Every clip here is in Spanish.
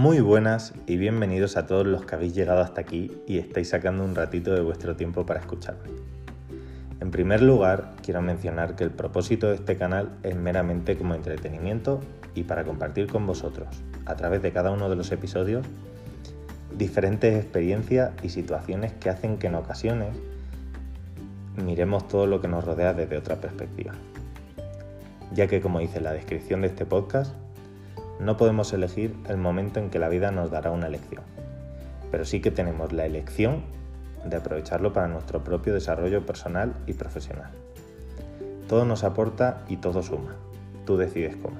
Muy buenas y bienvenidos a todos los que habéis llegado hasta aquí y estáis sacando un ratito de vuestro tiempo para escucharme. En primer lugar, quiero mencionar que el propósito de este canal es meramente como entretenimiento y para compartir con vosotros, a través de cada uno de los episodios, diferentes experiencias y situaciones que hacen que en ocasiones miremos todo lo que nos rodea desde otra perspectiva. Ya que como dice la descripción de este podcast, no podemos elegir el momento en que la vida nos dará una lección, pero sí que tenemos la elección de aprovecharlo para nuestro propio desarrollo personal y profesional. Todo nos aporta y todo suma. Tú decides cómo.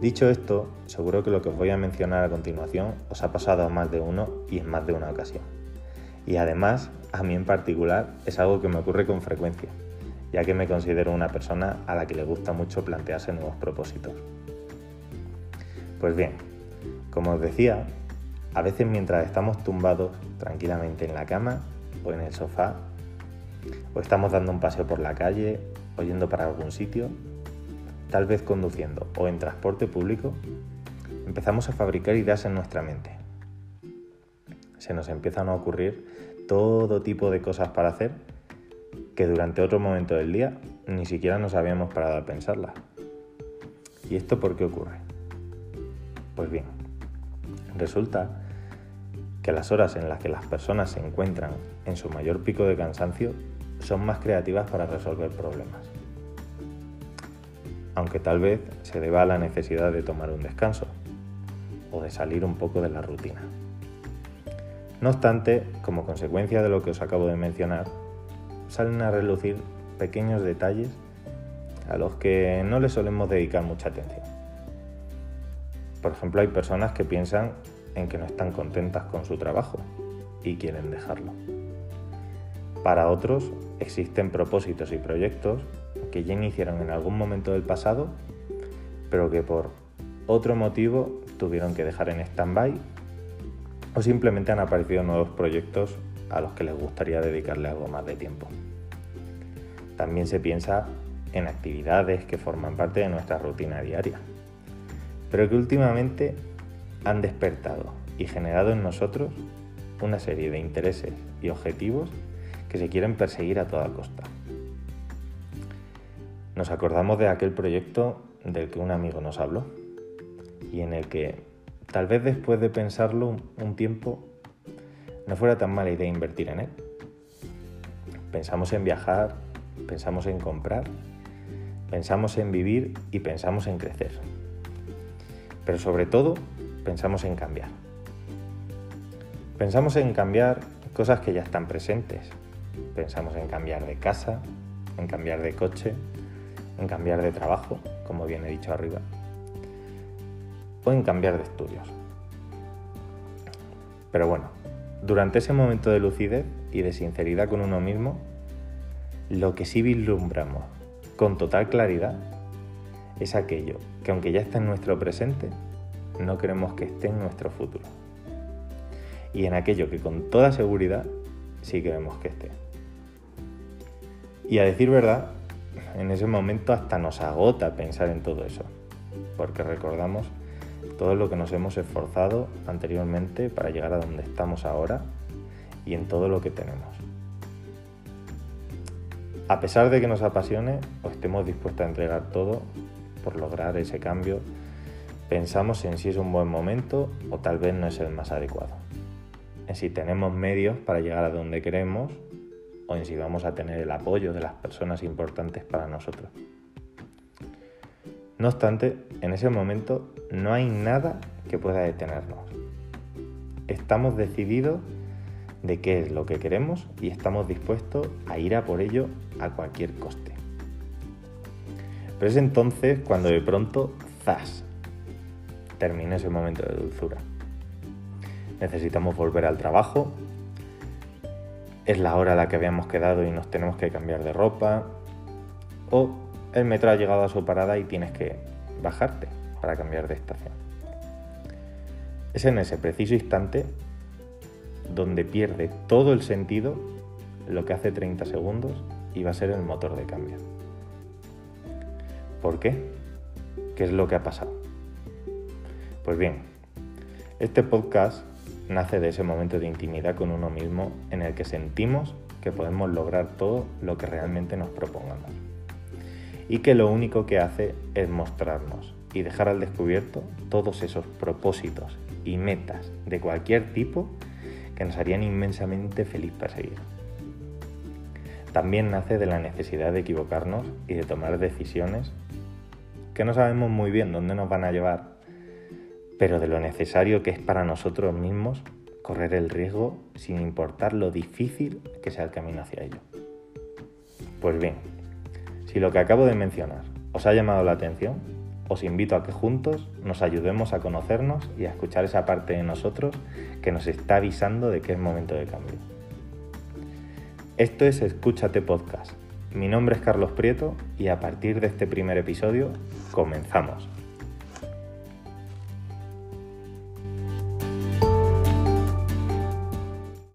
Dicho esto, seguro que lo que os voy a mencionar a continuación os ha pasado a más de uno y en más de una ocasión. Y además, a mí en particular, es algo que me ocurre con frecuencia, ya que me considero una persona a la que le gusta mucho plantearse nuevos propósitos. Pues bien, como os decía, a veces mientras estamos tumbados tranquilamente en la cama o en el sofá, o estamos dando un paseo por la calle o yendo para algún sitio, tal vez conduciendo o en transporte público, empezamos a fabricar ideas en nuestra mente. Se nos empiezan a ocurrir todo tipo de cosas para hacer que durante otro momento del día ni siquiera nos habíamos parado a pensarlas. ¿Y esto por qué ocurre? Pues bien, resulta que las horas en las que las personas se encuentran en su mayor pico de cansancio son más creativas para resolver problemas. Aunque tal vez se deba a la necesidad de tomar un descanso o de salir un poco de la rutina. No obstante, como consecuencia de lo que os acabo de mencionar, salen a relucir pequeños detalles a los que no le solemos dedicar mucha atención. Por ejemplo, hay personas que piensan en que no están contentas con su trabajo y quieren dejarlo. Para otros existen propósitos y proyectos que ya iniciaron en algún momento del pasado, pero que por otro motivo tuvieron que dejar en stand-by o simplemente han aparecido nuevos proyectos a los que les gustaría dedicarle algo más de tiempo. También se piensa en actividades que forman parte de nuestra rutina diaria, pero que últimamente han despertado y generado en nosotros una serie de intereses y objetivos que se quieren perseguir a toda costa. Nos acordamos de aquel proyecto del que un amigo nos habló y en el que tal vez después de pensarlo un tiempo no fuera tan mala idea invertir en él. Pensamos en viajar, pensamos en comprar, pensamos en vivir y pensamos en crecer. Pero sobre todo, pensamos en cambiar. Pensamos en cambiar cosas que ya están presentes. Pensamos en cambiar de casa, en cambiar de coche, en cambiar de trabajo, como bien he dicho arriba, o en cambiar de estudios. Pero bueno, durante ese momento de lucidez y de sinceridad con uno mismo, lo que sí vislumbramos con total claridad es aquello que aunque ya está en nuestro presente, no queremos que esté en nuestro futuro. Y en aquello que con toda seguridad sí queremos que esté. Y a decir verdad, en ese momento hasta nos agota pensar en todo eso, porque recordamos todo lo que nos hemos esforzado anteriormente para llegar a donde estamos ahora y en todo lo que tenemos. A pesar de que nos apasione o estemos dispuestos a entregar todo por lograr ese cambio, pensamos en si es un buen momento o tal vez no es el más adecuado, en si tenemos medios para llegar a donde queremos o en si vamos a tener el apoyo de las personas importantes para nosotros. No obstante, en ese momento no hay nada que pueda detenernos. Estamos decididos de qué es lo que queremos y estamos dispuestos a ir a por ello a cualquier coste. Pero es entonces cuando de pronto, ¡zas!, termina ese momento de dulzura. Necesitamos volver al trabajo, es la hora a la que habíamos quedado y nos tenemos que cambiar de ropa, o el metro ha llegado a su parada y tienes que bajarte para cambiar de estación. Es en ese preciso instante donde pierde todo el sentido lo que hace 30 segundos y va a ser el motor de cambio. ¿Por qué? ¿Qué es lo que ha pasado? Pues bien, este podcast nace de ese momento de intimidad con uno mismo en el que sentimos que podemos lograr todo lo que realmente nos propongamos. Y que lo único que hace es mostrarnos y dejar al descubierto todos esos propósitos y metas de cualquier tipo que nos harían inmensamente feliz perseguir. También nace de la necesidad de equivocarnos y de tomar decisiones que no sabemos muy bien dónde nos van a llevar, pero de lo necesario que es para nosotros mismos correr el riesgo sin importar lo difícil que sea el camino hacia ello. Pues bien, si lo que acabo de mencionar os ha llamado la atención, os invito a que juntos nos ayudemos a conocernos y a escuchar esa parte de nosotros que nos está avisando de que es momento de cambio. Esto es Escúchate Podcast. Mi nombre es Carlos Prieto y a partir de este primer episodio comenzamos.